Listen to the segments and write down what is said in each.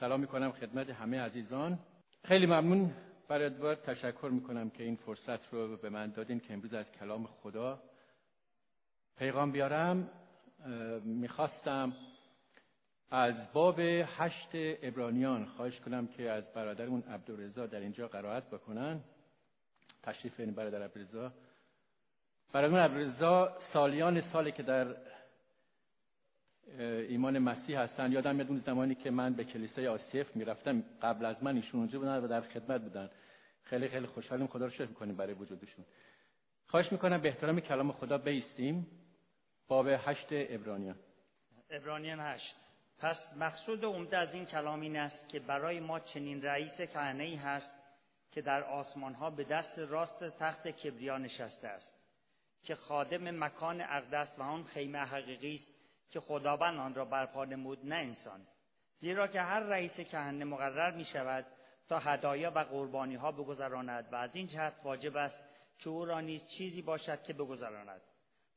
سلام می‌کنم خدمت همه عزیزان. خیلی ممنون برادوار تشکر می‌کنم که این فرصت رو به من دادین که امروز از کلام خدا پیغام بیارم. می‌خواستم از باب هشت ابرانیان خواهش کنم که از برادرمون عبدالرزا در اینجا قرائت بکنن. تشریف این برادر عبدالرزا برادرمون عبدالرزا سالیان سالی که در ایمان مسیح هستن. یادم میاد اون زمانی که من به کلیسای آسیف می‌رفتم قبل از من ایشون اونجا بودن و در خدمت بودن. خیلی خیلی خوشحالیم. خدا رو شکر می‌کنیم برای وجودشون. خواهش می‌کنم به احترام کلام خدا بیستیم. باب هشت ابرانیان. ابرانیان هشت. پس مقصود عمده از این کلام این است که برای ما چنین رئیس کهنه ای هست که در آسمان ها به دست راست تخت کبریا نشسته است که خادم مکان اقدس و آن خیمه حقیقی است که خداوند آن را برپا نمود نه انسان. زیرا که هر رئیس کهنه مقرر می شود تا هدایا و قربانی ها بگذراند و از این جهت واجب است که او را نیز چیزی باشد که بگذراند.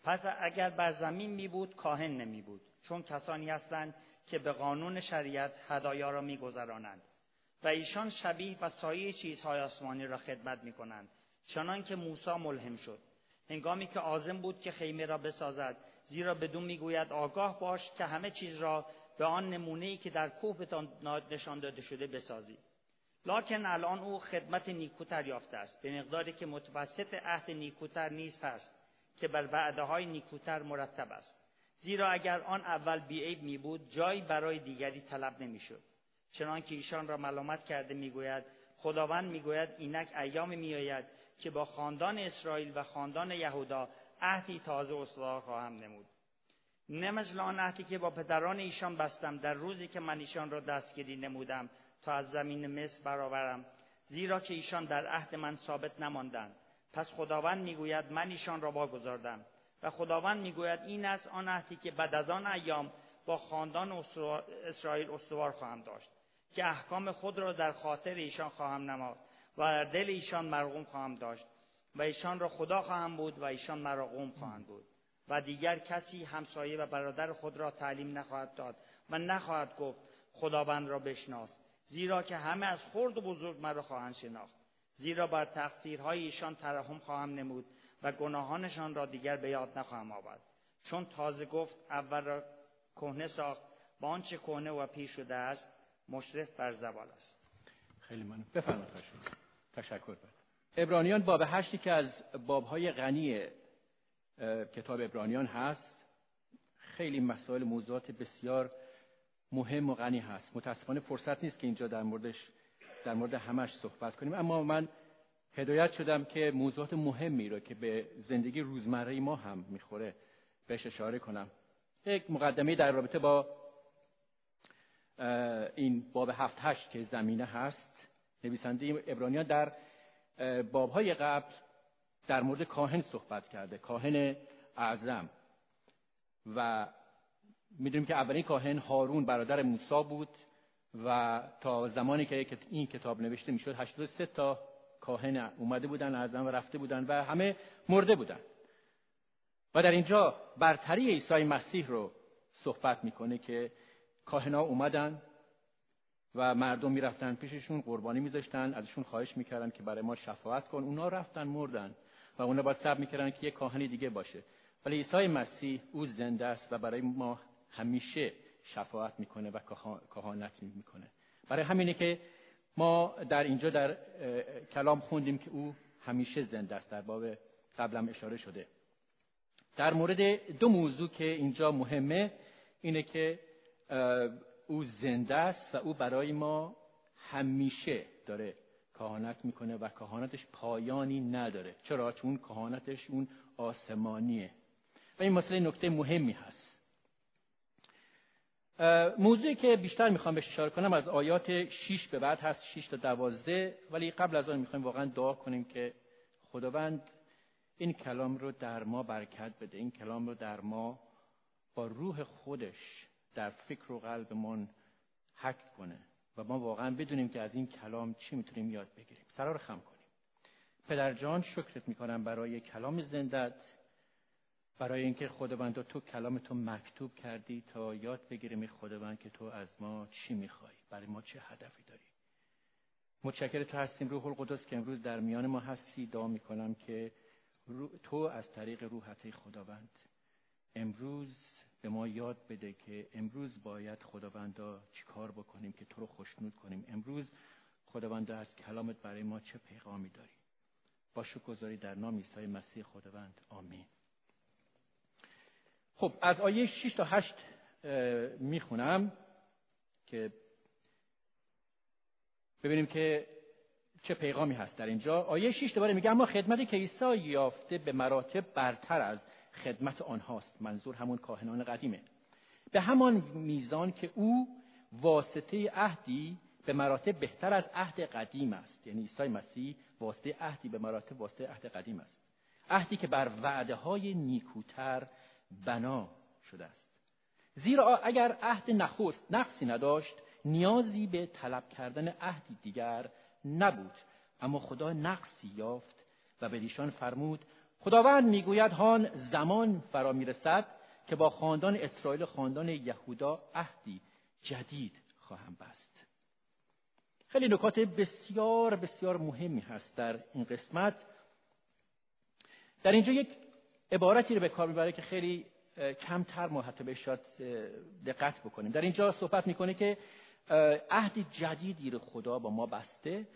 پس اگر بر زمین می بود کاهن نمی بود چون کسانی هستند که به قانون شریعت هدایا را میگذرانند و ایشان شبیه و سایه چیزهای آسمانی را خدمت می کنند چنان که موسی ملهم شد. هنگامی که آزم بود که خیمه را بسازد. زیرا بدون می‌گوید آگاه باش که همه چیز را به آن نمونه ای که در کوه نشان داده شده بسازی. لکن الان او خدمت نیکوتر یافته است. به مقداری که متوسط عهد نیکوتر نیز هست که بر وعده های نیکوتر مرتب است. زیرا اگر آن اول بیعیب می بود جایی برای دیگری طلب نمی‌شد. چنانکه ایشان را ملامت کرده می‌گوید خداوند می‌گوید اینک ایام میآید که با خاندان اسرائیل و خاندان یهودا عهدی تازه استوار خواهم نمود. نه آن عهدی که با پدران ایشان بستم در روزی که من ایشان را دستگیری نمودم تا از زمین مصر برآورم زیرا که ایشان در عهد من ثابت نماندند. پس خداوند می‌گوید من ایشان را واگذاردم و خداوند می‌گوید این است آن عهدی که بعد از آن ایام با خاندان اسرائیل استوار خواهم داشت که احکام خود را در خاطر ایشان خواهم نماد و در دل ایشان مرغوم خواهم داشت و ایشان را خدا خواهم بود و ایشان مرا قوم خواهند بود و دیگر کسی همسایه و برادر خود را تعلیم نخواهد داد و نخواهد گفت خداوند را بشناس زیرا که همه از خرد و بزرگ مرا خواهند شناخت. زیرا بر تقصیرهای ایشان ترحم خواهم نمود و گناهانشان را دیگر به یاد نخواهم آورد. چون تازه گفت اول را کهنه ساخت با آنچه کهنه و پیر شده است مشرف بر زوال است. خیلی ممنون. بفرمایید تشکر بر. ابرانیان باب هشتی که از بابهای غنی کتاب ابرانیان هست خیلی مسائل موضوعات بسیار مهم و غنی هست. متاسفانه فرصت نیست که اینجا در موردش در مورد همش صحبت کنیم. اما من هدایت شدم که موضوعات مهمی رو که به زندگی روزمره ما هم می‌خوره بهش اشاره کنم. یک مقدمه در رابطه با این باب هفت هشت که زمینه هست. نویسنده ابرانیان در بابهای قبل در مورد کاهن صحبت کرده کاهن اعظم. و می‌دونیم که اولین کاهن هارون برادر موسی بود و تا زمانی که این کتاب نوشته می‌شد 83 تا کاهن اومده بودن اعظم و رفته بودن و همه مرده بودن. و در اینجا برتری عیسی مسیح رو صحبت می‌کنه که کاهنا اومدن و مردم می‌رفتن پیششون قربانی میذاشتن ازشون خواهش می‌کردن که برای ما شفاعت کن. اونا رفتن مردن و اونا باید صبر می‌کردن که یه کاهنی دیگه باشه. ولی عیسی مسیح او زنده است و برای ما همیشه شفاعت می‌کنه و کهانت می‌کنه. برای همینه که ما در اینجا در کلام خوندیم که او همیشه زنده است. در باب قبلم اشاره شده. در مورد دو موضوع که اینجا مهمه اینه که او زنده است و او برای ما همیشه داره کهانت می‌کنه و کهانتش پایانی نداره. چرا؟ چون کهانتش اون آسمانیه. و این مسئله نکته مهمی هست. موضوعی که بیشتر می‌خوام بهش اشاره کنم از آیات 6 به بعد هست 6 تا 12 ولی قبل از آن می‌خوایم واقعا دعا کنیم که خداوند این کلام رو در ما برکت بده. این کلام رو در ما با روح خودش در فکر و قلبمون حک کنه و ما واقعا بدونیم که از این کلام چی می‌تونیم یاد بگیریم. سرار خم کنیم. پدر جان شکرت می‌کنم برای کلام زندت برای اینکه خداوند تو کلام تو مکتوب کردی تا یاد بگیریم خداوند که تو از ما چی می‌خوای برای ما چه هدفی داری. متشکر تو هستیم. روح القدس که امروز در میان ما هستی. دعا می‌کنم که تو از طریق روحت خداوند امروز به ما یاد بده که امروز باید خداوندا چیکار بکنیم که تو رو خوشنود کنیم. امروز خداوند از کلامت برای ما چه پیغامی داری؟ با گذاری در نام عیسی مسیح خداوند. آمین. خب از آیه 6 تا 8 می‌خونم که ببینیم که چه پیغامی هست در اینجا. آیه 6 دوباره میگه اما خدمت که عیسی یافته به مراتب برتر از خدمت آنهاست. منظور همون کاهنان قدیمه. به همان میزان که او واسطه عهدی به مراتب بهتر از عهد قدیم است. یعنی عیسی مسیح واسطه عهدی به مراتب واسطه عهد قدیم است. عهدی که بر وعده های نیکوتر بنا شده است. زیرا اگر عهد نخست نقصی نداشت نیازی به طلب کردن عهدی دیگر نبود. اما خدا نقصی یافت و به دیشان فرمود خداوند می‌گوید هان زمان فرا می‌رسد که با خاندان اسرائیل خاندان یهودا عهدی جدید خواهم بست. خیلی نکات بسیار بسیار مهمی هست در این قسمت. در اینجا یک عبارتی رو به کار می‌بره که خیلی کمتر ما حتی بهش شاید دقت بکنیم. در اینجا صحبت می‌کنه که عهد جدیدی رو خدا با ما بسته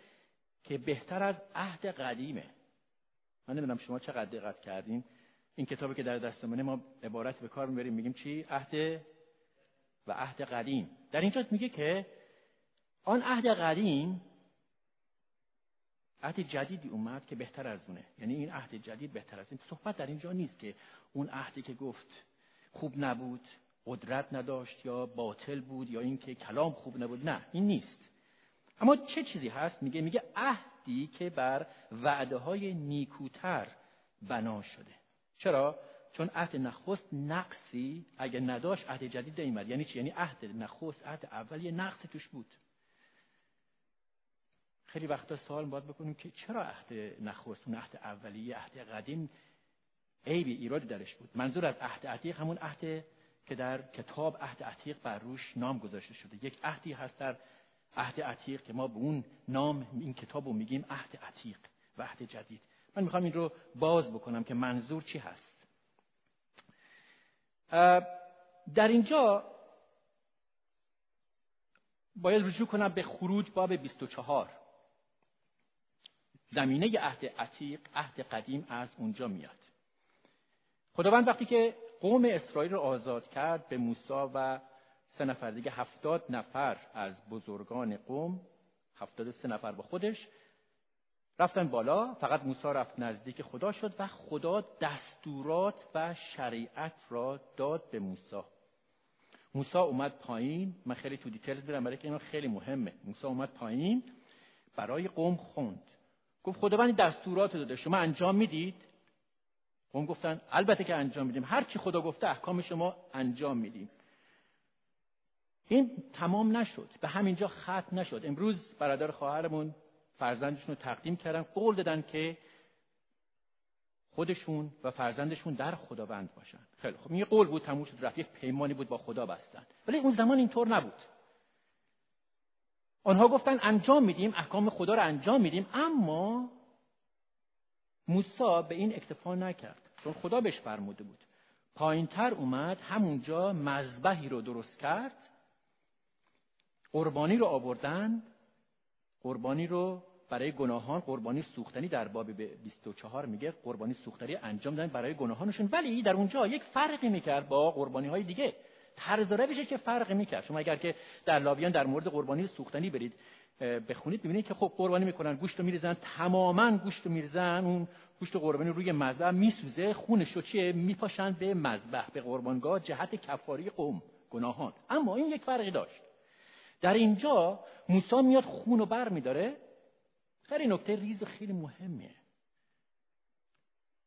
که بهتر از عهد قدیمه. من نمی‌دونم شما چقدر دقت کردین. این کتابی که در دستمونه ما عبارت به کار می‌بریم میگیم چی؟ عهد و عهد قدیم. در اینجا میگه که آن عهد قدیم عهد جدیدی اومد که بهتر از اونه. یعنی این عهد جدید بهتر از این. صحبت در اینجا نیست که اون عهدی که گفت خوب نبود قدرت نداشت یا باطل بود یا اینکه کلام خوب نبود. نه این نیست. اما چه چیزی هست؟ میگه میگه عهدی که بر وعده های نیکوتر بنا شده. چرا؟ چون عهد نخست نقصی اگه نداشت عهد جدید نیومد. یعنی چی؟ یعنی عهد نخست عهد اول یه نقص توش بود. خیلی وقتا سوال باید بکنیم که چرا عهد نخست اون عهد اولیه عهد قدیم عیبی ایرادی درش بود؟ منظور از عهد عتیق همون عهد که در کتاب عهد عتیق بر روش نام گذاشته شده. یک عهدی هست در عهد عتیق که ما به اون نام این کتاب رو میگیم عهد عتیق و عهد جدید. من می‌خوام این رو باز بکنم که منظور چی هست. در اینجا باید رجوع کنم به خروج باب 24 زمینه عهد عتیق عهد قدیم از اونجا میاد. خداوند وقتی که قوم اسرائیل رو آزاد کرد به موسی و سه نفر دیگه هفتاد نفر از بزرگان قوم هفتاد سه نفر با خودش رفتن بالا. فقط موسی رفت نزدیک خدا شد و خدا دستورات و شریعت را داد به موسی. موسی اومد پایین. من خیلی تو details میرم برای که اینا خیلی مهمه. موسی اومد پایین برای قوم خوند. گفت خداوند دستورات داده شما انجام می‌دید؟ قوم گفتن البته که انجام میدیم. هر چی خدا گفته احکام شما انجام میدیم. این تمام نشد. به همینجا ختم نشد. امروز برادر خواهرمون فرزندشون رو تقدیم کردن. قول دادن که خودشون و فرزندشون در خداوند باشن. خیلی خب این قول بود تموم شد رفت. یک پیمانی بود با خدا بستن. ولی اون زمان اینطور نبود. آنها گفتن انجام میدیم احکام خدا رو انجام میدیم. اما موسی به این اکتفا نکرد. چون خدا بهش فرموده بود. پایینتر اومد همونجا مذبحی رو درست کرد. قربانی رو آوردن قربانی رو برای گناهان قربانی سوختنی در باب 24 میگه قربانی سوختنی انجام دادن برای گناهانشون. ولی در اونجا یک فرقی می‌کرد با قربانی های دیگه. طرز روشش که فرقی می‌کرد. شما اگر که در لاویان در مورد قربانی سوختنی برید بخونید ببینید که خب قربانی می‌کنن گوشت رو میریزن تماما گوشت رو میریزن اون گوشت قربانی روی مذبح میسوزه خونش رو چیه؟ میپاشن به مذبح به قربانگاه جهت کفاری قوم گناهان. اما این یک فرقی داشت. در اینجا موسی میاد خون رو بر میداره. خیلی نکته ریز خیلی مهمه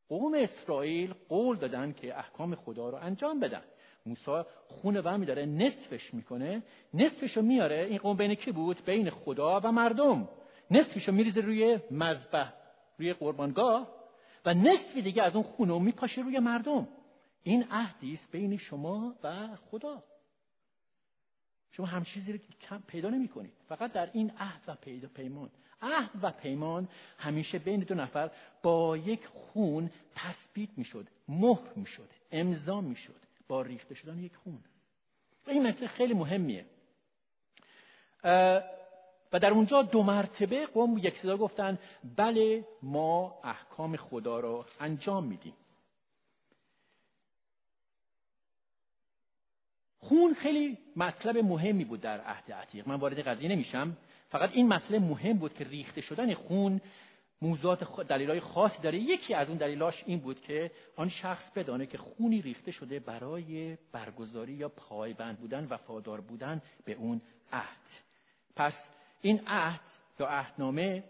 قوم اسرائیل قول دادن که احکام خدا رو انجام بدن. موسی خون بر میداره نصفش می‌کنه. نصفش رو میاره. این قوم بین کی بود؟ بین خدا و مردم. نصفش رو میریزه روی مذبح روی قربانگاه و نصفی دیگه از اون خون رو میپاشه روی مردم. این عهدی است بین شما و خدا. شما هم چیزی رو پیدا نمی کنید فقط در این عهد و پیدا پیمان. عهد و پیمان همیشه بین دو نفر با یک خون تثبیت می‌شد مهر می‌شد امضا می‌شد با ریخته شدن یک خون. و این مطلب خیلی مهمیه. و در اونجا دو مرتبه قوم یک صدا گفتن بله ما احکام خدا را انجام میدیم. خون خیلی مطلب مهمی بود در عهد عتیق. من وارد قضیه نمیشم. فقط این مسئله مهم بود که ریخته شدن خون موضوعات دلیلای خاصی داره. یکی از اون دلیلاش این بود که آن شخص بدانه که خونی ریخته شده برای برگزاری یا پایبند بودن وفادار بودن به اون عهد. پس این عهد یا عهدنامه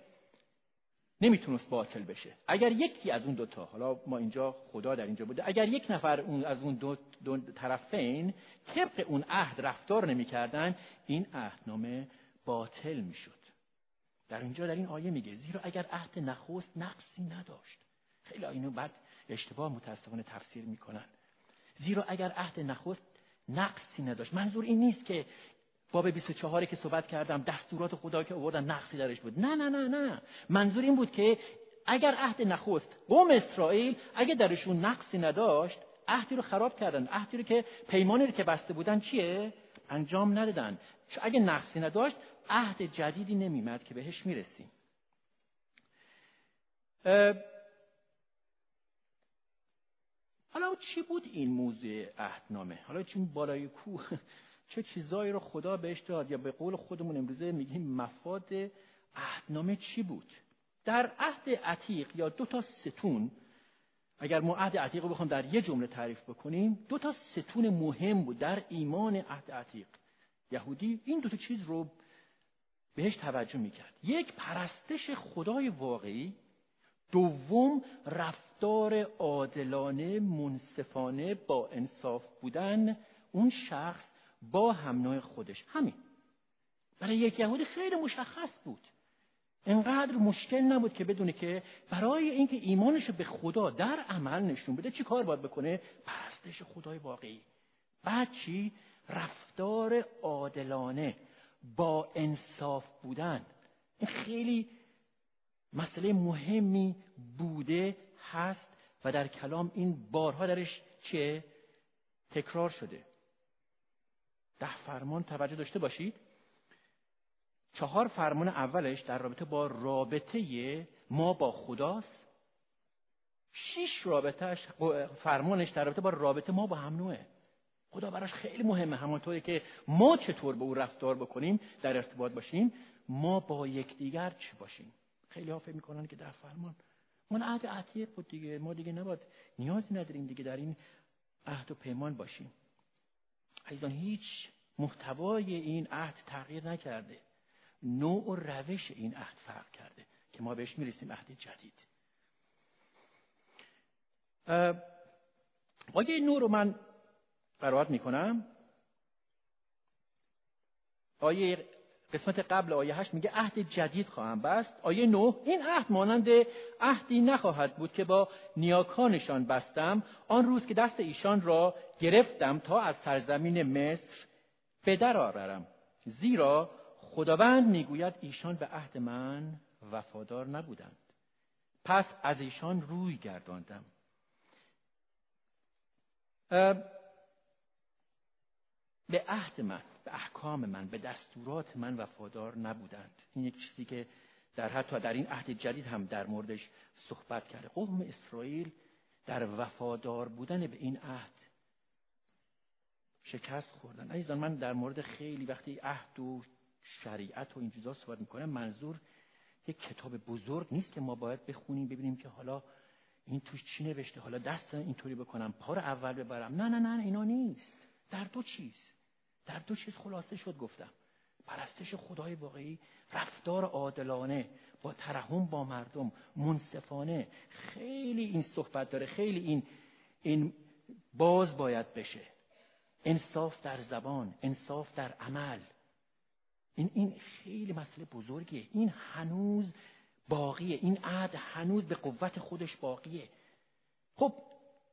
نمی‌تونست باطل بشه. اگر یکی از اون دوتا حالا ما اینجا خدا در اینجا بوده اگر یک نفر اون از اون دو, دو طرفین طبق اون عهد رفتار نمی‌کردن این عهدنامه باطل می‌شد. در اینجا در این آیه میگه زیرا اگر عهد نخست نقصی نداشت. خیلی اینو بعد اشتباه متاسفانه تفسیر می‌کنن. زیرا اگر عهد نخست نقصی نداشت. منظور این نیست که باب 24 که صحبت کردم دستورات خدا که آوردن نقصی درش بود. نه نه نه نه. منظور این بود که اگر عهد نخست قوم اسرائیل اگر درشون نقصی نداشت عهدی رو خراب کردن. عهدی رو که پیمانی رو که بسته بودن چیه؟ انجام ندادن. اگه نقصی نداشت عهد جدیدی نمیمد که بهش می‌رسیم حالا چی بود این موضوع عهدنامه؟ حالا چون بالای کوه چه چیزایی رو خدا بهش داد؟ یا به قول خودمون امروزه میگیم مفاد عهدنامه چی بود؟ در عهد عتیق یا دو تا ستون اگر ما عهد عتیق رو بخوام در یه جمله تعریف بکنیم دو تا ستون مهم بود در ایمان عهد عتیق. یهودی این دو تا چیز رو بهش توجه می‌کرد. یک پرستش خدای واقعی. دوم رفتار عادلانه منصفانه با انصاف بودن. اون شخص با هم خودش. همین. برای یک یهودی خیلی مشخص بود. انقدر مشکل نبود که بدونه که برای اینکه ایمانش به خدا در عمل نشون بده چی کار باید بکنه؟ پرستش خدای واقعی. بعد چی؟ رفتار عادلانه با انصاف بودن. این خیلی مسئله مهمی بوده هست و در کلام این بارها درش چه؟ تکرار شده. ده فرمان توجه داشته باشید. چهار فرمان اولش در رابطه با رابطه ما با خداست. شش رابطهش فرمانش در رابطه با رابطه ما با هم نوعه. خدا براش خیلی مهمه همانطوری که ما چطور به او رفتار بکنیم در ارتباط باشیم ما با یکدیگر چی باشیم؟ خیلی ها فکر می‌کنن که در فرمان. من عهد عتیق بود دیگه ما دیگه نباید نیازی نداریم دیگه در این عهد و پیمان باشیم. عزیزان هیچ محتوای این عهد تغییر نکرده. نوع و روش این عهد فرق کرده که ما بهش می‌رسیم عهد جدید. آیه نو رو من قرائت می‌کنم؟ آیه قسمت قبل آیه هشت میگه عهد جدید خواهم بست. آیه نه این عهد مانند عهدی نخواهد بود که با نیاکانشان بستم. آن روز که دست ایشان را گرفتم تا از سرزمین مصر به در آورم. زیرا خداوند می‌گوید ایشان به عهد من وفادار نبودند. پس از ایشان روی گرداندم. به عهد من. به احکام من به دستورات من وفادار نبودند. این یک چیزی که در حتی در این عهد جدید هم در موردش صحبت کرده. قوم اسرائیل در وفادار بودن به این عهد شکست خوردن. عزیزان من در مورد خیلی وقتی عهد و شریعت و این چیزا صحبت می‌کنم منظور یک کتاب بزرگ نیست که ما باید بخونیم ببینیم که حالا این توش چی نوشته حالا دست اینطوری بکنم پار اول ببرم. نه نه نه اینا نیست. در دو چیز. در دو چیز خلاصه شد گفتم. پرستش خدای واقعی رفتار عادلانه با ترحم با مردم منصفانه. خیلی این صحبت داره خیلی این این باز باید بشه. انصاف در زبان انصاف در عمل. این این خیلی مسئله بزرگیه. این هنوز باقیه. این عهد هنوز به قوت خودش باقیه. خب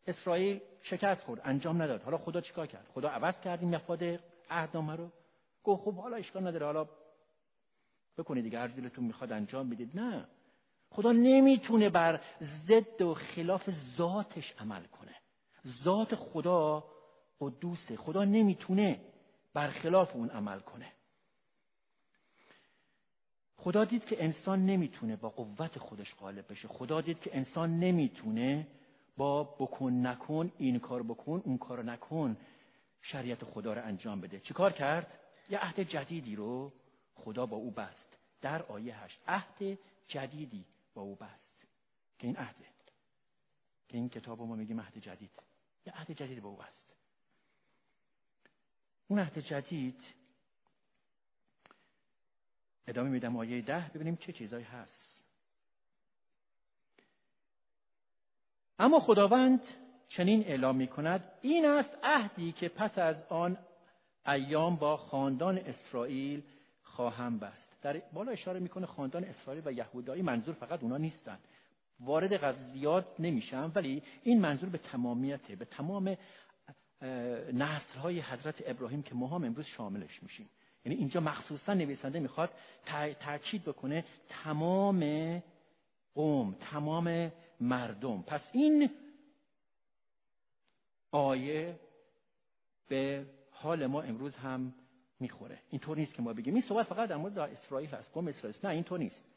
اسرائیل شکست خورد انجام نداد. حالا خدا چیکار کرد؟ خدا عوض کرد این مفاد عهدنامه رو گفت خب حالا اشکال نداره. حالا بکنید دیگه هر دلتون می‌خواد انجام بدید. نه. خدا نمی‌تونه بر ضد و خلاف ذاتش عمل کنه. ذات خدا قدوسه خدا نمی‌تونه برخلاف اون عمل کنه. خدا دید که انسان نمی‌تونه با قوت خودش غالب بشه. خدا دید که انسان نمی‌تونه با بکن نکن این کار بکن اون کار نکن. شریعت خدا رو انجام بده. چیکار کرد؟ یه عهد جدیدی رو خدا با او بست. در آیه هشت. عهد جدیدی با او بست. که این عهده. که این کتاب ما میگیم عهد جدید. یه عهد جدید با او بست. اون عهد جدید ادامه میدم آیه ده. ببینیم چه چیزایی هست. اما خداوند چنین اعلام می کند این است عهدی که پس از آن ایام با خاندان اسرائیل خواهم بست. در بالا اشاره می‌کنه خاندان اسرائیل و یهودایی منظور فقط اونا نیستن. وارد قضیات نمیشم ولی این منظور به تمامیته به تمام نسل های حضرت ابراهیم که ما هم امروز شاملش میشیم. یعنی اینجا مخصوصا نویسنده می‌خواد تاکید بکنه تمام قوم تمام مردم. پس این آیه به حال ما امروز هم می‌خوره. اینطور نیست که ما بگیم. این صحبت فقط در مورد اسرائیل هست. قوم اسرائیل نه اینطور نیست.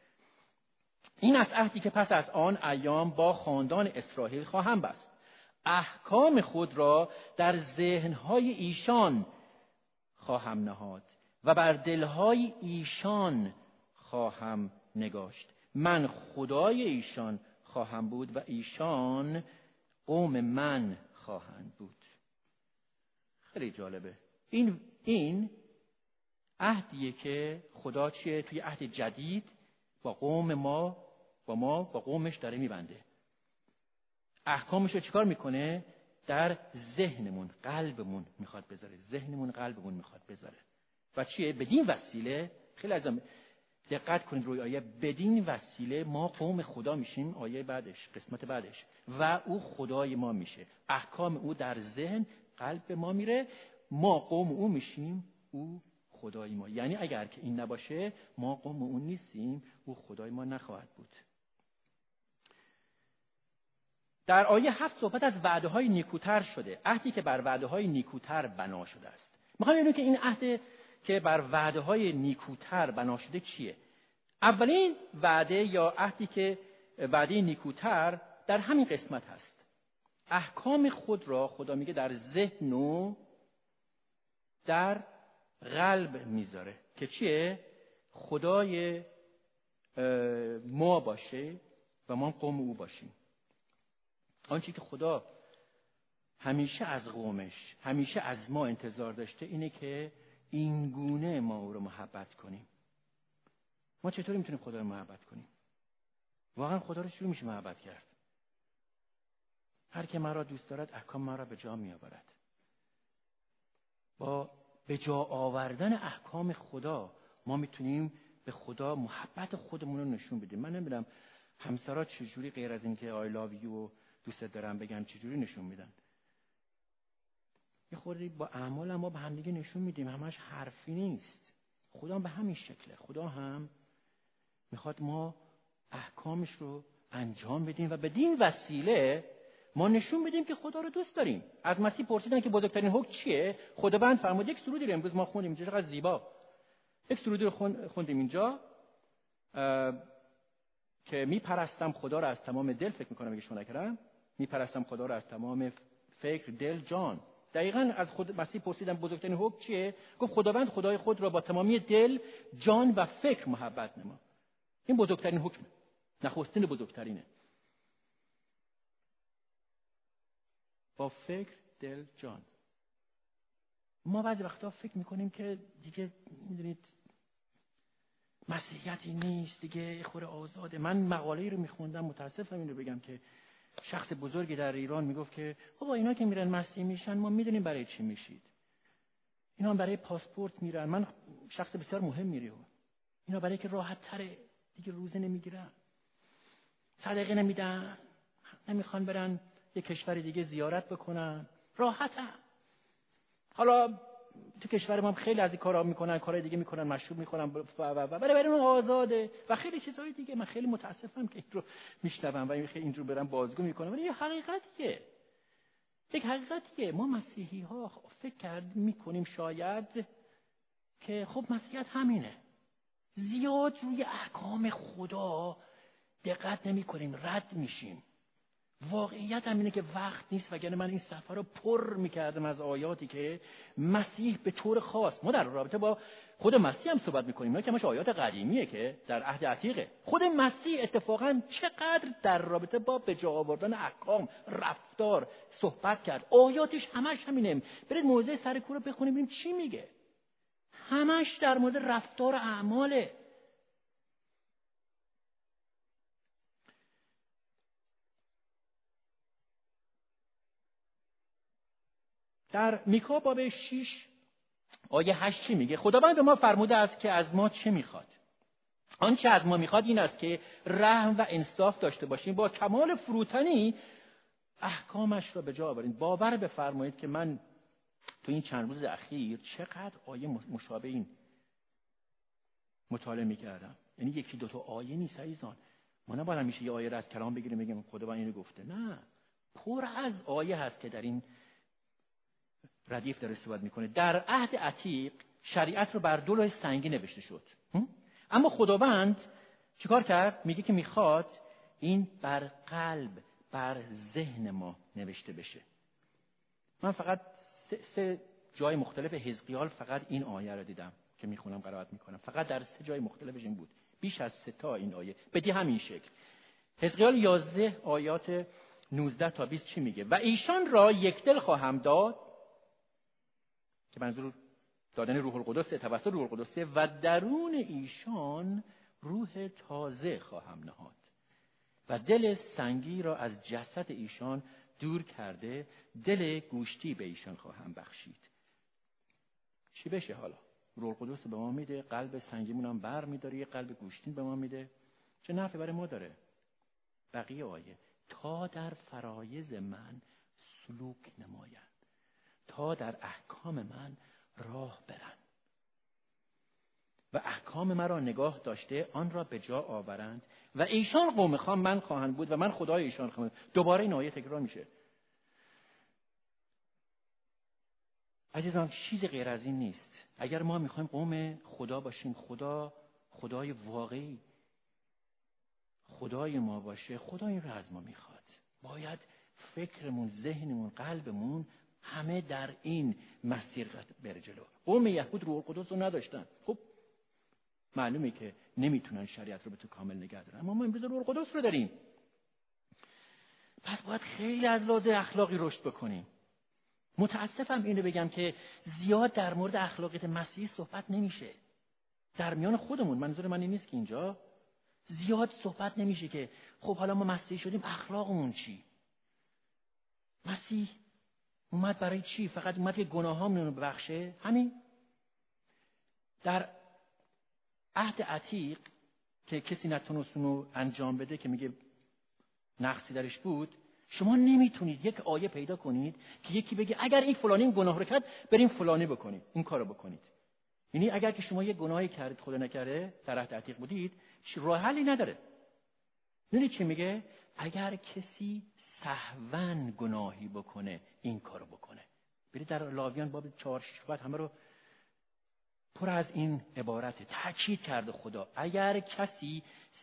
این از عهدی که پس از آن ایام با خاندان اسرائیل خواهم بست. احکام خود را در ذهنهای ایشان خواهم نهاد و بر دلهای ایشان خواهم نگاشت. من خدای ایشان خواهم بود و ایشان قوم من خواهند بود. خیلی جالبه. این این عهدیه که خدا چیه؟ توی عهد جدید با قوم ما با ما با قومش داره میبنده. احکامش رو چیکار می‌کنه؟ در ذهنمون قلبمون می‌خواد بذاره. ذهنمون قلبمون می‌خواد بذاره. و چیه؟ بدین وسیله خیلی از دقت کنید روی آیه. بدین وسیله ما قوم خدا میشیم آیه بعدش قسمت بعدش. و او خدای ما میشه. احکام او در ذهن قلب ما میره. ما قوم او میشیم او خدای ما. یعنی اگر که این نباشه ما قوم اون نیستیم او خدای ما نخواهد بود. در آیه هفت صحبت از وعده های نیکوتر شده. عهدی که بر وعده های نیکوتر بنا شده است. می‌خوام ببینیم که این عهد که بر وعده های نیکوتر بنا شده چیه؟ اولین وعده یا عهدی که وعده نیکوتر در همین قسمت هست. احکام خود را خدا میگه در ذهن و در قلب می‌ذاره. که چیه؟ خدای ما باشه و ما قوم او باشیم. آنچه که خدا همیشه از قومش همیشه از ما انتظار داشته اینه که این گونه ما او رو محبت کنیم. ما چطوری می‌تونیم خدا رو محبت کنیم؟ واقعا خدا رو شروع میشه محبت کرد. هر که مرا دوست دارد احکام مرا به جا میآورد. با به جا آوردن احکام خدا ما می‌تونیم به خدا محبت خودمون رو نشون بدیم. من نمی‌دونم همسرا چجوری غیر از اینکه آی لاو یو دوست دارم بگم چجوری نشون میدن. یه خوردی با اعمال ما به همدیگه نشون میدیم. همش حرفی نیست. خدا به همین شکله. خدا هم می‌خواد ما احکامش رو انجام بدیم و به دین وسیله ما نشون بدیم که خدا رو دوست داریم. از مسیح پرسیدن که بزرگترین حکم چیه؟ خداوند فرمود یک سرودی رو امروز ما خوندیم. چقدر زیبا. یک سرودی رو خوندیم اینجا که میپرستم خدا رو از تمام دل. فکر می‌کنم اگه شما نکردم. میپرستم خدا رو از تمام فکر دل جان. دقیقا از خود مسیح پرسیدن بزرگترین حکم چیه؟ گفت خداوند خدای خود را با تمامی دل جان و فکر محبت نما. این بزرگترین حکم نخستین بزرگترینه. با فکر دل جان. ما بعضی وقتا فکر می‌کنیم که دیگه می‌دونید مسیحیتی نیست دیگه خور آزاده. من مقاله رو میخوندم متاسفم این رو بگم که شخص بزرگی در ایران می‌گفت که بابا اینا که میرن مسیح میشن ما می‌دونیم برای چی میشید. اینا برای پاسپورت میرن. من شخص بسیار مهم میره اینا برای که راحت تره. دیگه روزه نمی‌گیرن. صدقه نمیدن. نمی‌خوان برن یه کشور دیگه زیارت بکنن. راحتم حالا تو کشور ما خیلی از این کارا می‌کنن کارهای دیگه می‌کنن مشروب می‌کنن و و و برای اون آزاده. و خیلی چیزهای دیگه من خیلی متاسفم که این رو میشنوم و این رو برم بازگو می‌کنم. ولی یه حقیقتیه. یک حقیقتیه. ما مسیحی ها فکر کرد می‌کنیم شاید که خب مسیحیت همینه. زیاد روی احکام خدا دقت نمی کنیم رد میشیم. واقعیت هم اینه که وقت نیست وگرنه من این سفر رو پر می‌کردم از آیاتی که مسیح به طور خاص ما در رابطه با خود مسیح هم صحبت می‌کنیم اینا که آیات قدیمیه که در عهد عتیقه. خود مسیح اتفاقا چقدر در رابطه با به جا آوردن احکام رفتار صحبت کرد. آیاتش همش همینه. برید موزه سر کور رو بخونیم ببینیم چی میگه. همش در مورد رفتار اعماله. در میکا باب 6 آیه 8 چی میگه؟ خداوند به ما فرموده است که از ما چه می‌خواد؟ آنچه از ما می‌خواد این است که رحم و انصاف داشته باشیم. با کمال فروتنی احکامش را به جا آوریم. باور بفرمایید که من تو این چند روز اخیر چقدر آیه مشابه این مطالعه می‌کردم. یعنی یکی دو تا آیه نیست عزیزان. ما نباید میشه یه آیه را از کلام بگیریم بگیم خدا اینو گفته. نه. پر از آیه هست که در این ردیف داره صحبت می‌کنه. در عهد عتیق شریعت رو بر دو سنگی نوشته شد. اما خداوند چیکار کرد؟ میگه که می‌خواد این بر قلب بر ذهن ما نوشته بشه. من فقط سه, سه جای مختلف حزقیال فقط این آیه رو دیدم که می‌خونم قرائت می‌کنم. فقط در سه جای مختلفش این بود. بیش از سه تا این آیه. بدی همین شکل. حزقیال 11 آیات 19 تا 20 چی میگه؟ و ایشان را یک دل خواهم داد که منظور دادن روح القدس توسط روح القدس و درون ایشان روح تازه خواهم نهاد. و دل سنگی را از جسد ایشان دور کرده دل گوشتی به ایشان خواهم بخشید. چی بشه حالا؟ روح القدس به ما میده قلب سنگیمون هم بر میداره یه قلب گوشتین به ما میده. چه نفعی برای ما داره؟ بقیه آیه تا در فرایز من سلوک نمایند تا در احکام من راه برن و احکام مرا نگاه داشته آن را به جا آورند. و ایشان قوم خواهم من خواهند بود و من خدای ایشان خواهم. دوباره این آیه تکرار میشه. عزیزان چیز غیر از این نیست. اگر ما می‌خوایم قوم خدا باشیم خدا خدای واقعی. خدای ما باشه خدا این را از ما می‌خواد. باید فکرمون ذهنمون قلبمون همه در این مسیر بره جلو. قوم یهود روح القدس رو نداشتن. خب معلومه که نمی‌تونن شریعت رو به تو کامل نگه دارن. اما ما امروز روح القدس رو داریم. پس باید خیلی از لحاظ اخلاقی رشد بکنیم. متاسفم اینو بگم که زیاد در مورد اخلاقیت مسیحی صحبت نمیشه. در میان خودمون منظور من این نیست که اینجا. زیاد صحبت نمیشه که خب حالا ما مسیحی شدیم اخلاقمون چی؟ مسیح اومد برای چی؟ فقط اومد که گناهامون رو ببخشه؟ همین. در عهد عتیق که کسی نتونست اونو انجام بده که میگه نقصی درش بود شما نمی‌تونید یک آیه پیدا کنید که یکی بگه اگر این فلانی گناه رو کرد بریم فلانی بکنید این کارو بکنید. یعنی اگر که شما یک گناهی کردید خدا نکرده در عهد عتیق بودید راه حلی نداره. می‌دونید چی میگه؟ اگر کسی سهون گناهی بکنه این کارو بکنه. برید در لاویان باب چهار شش همه رو پر از این عبارت تاکید کرده خدا اگر کسی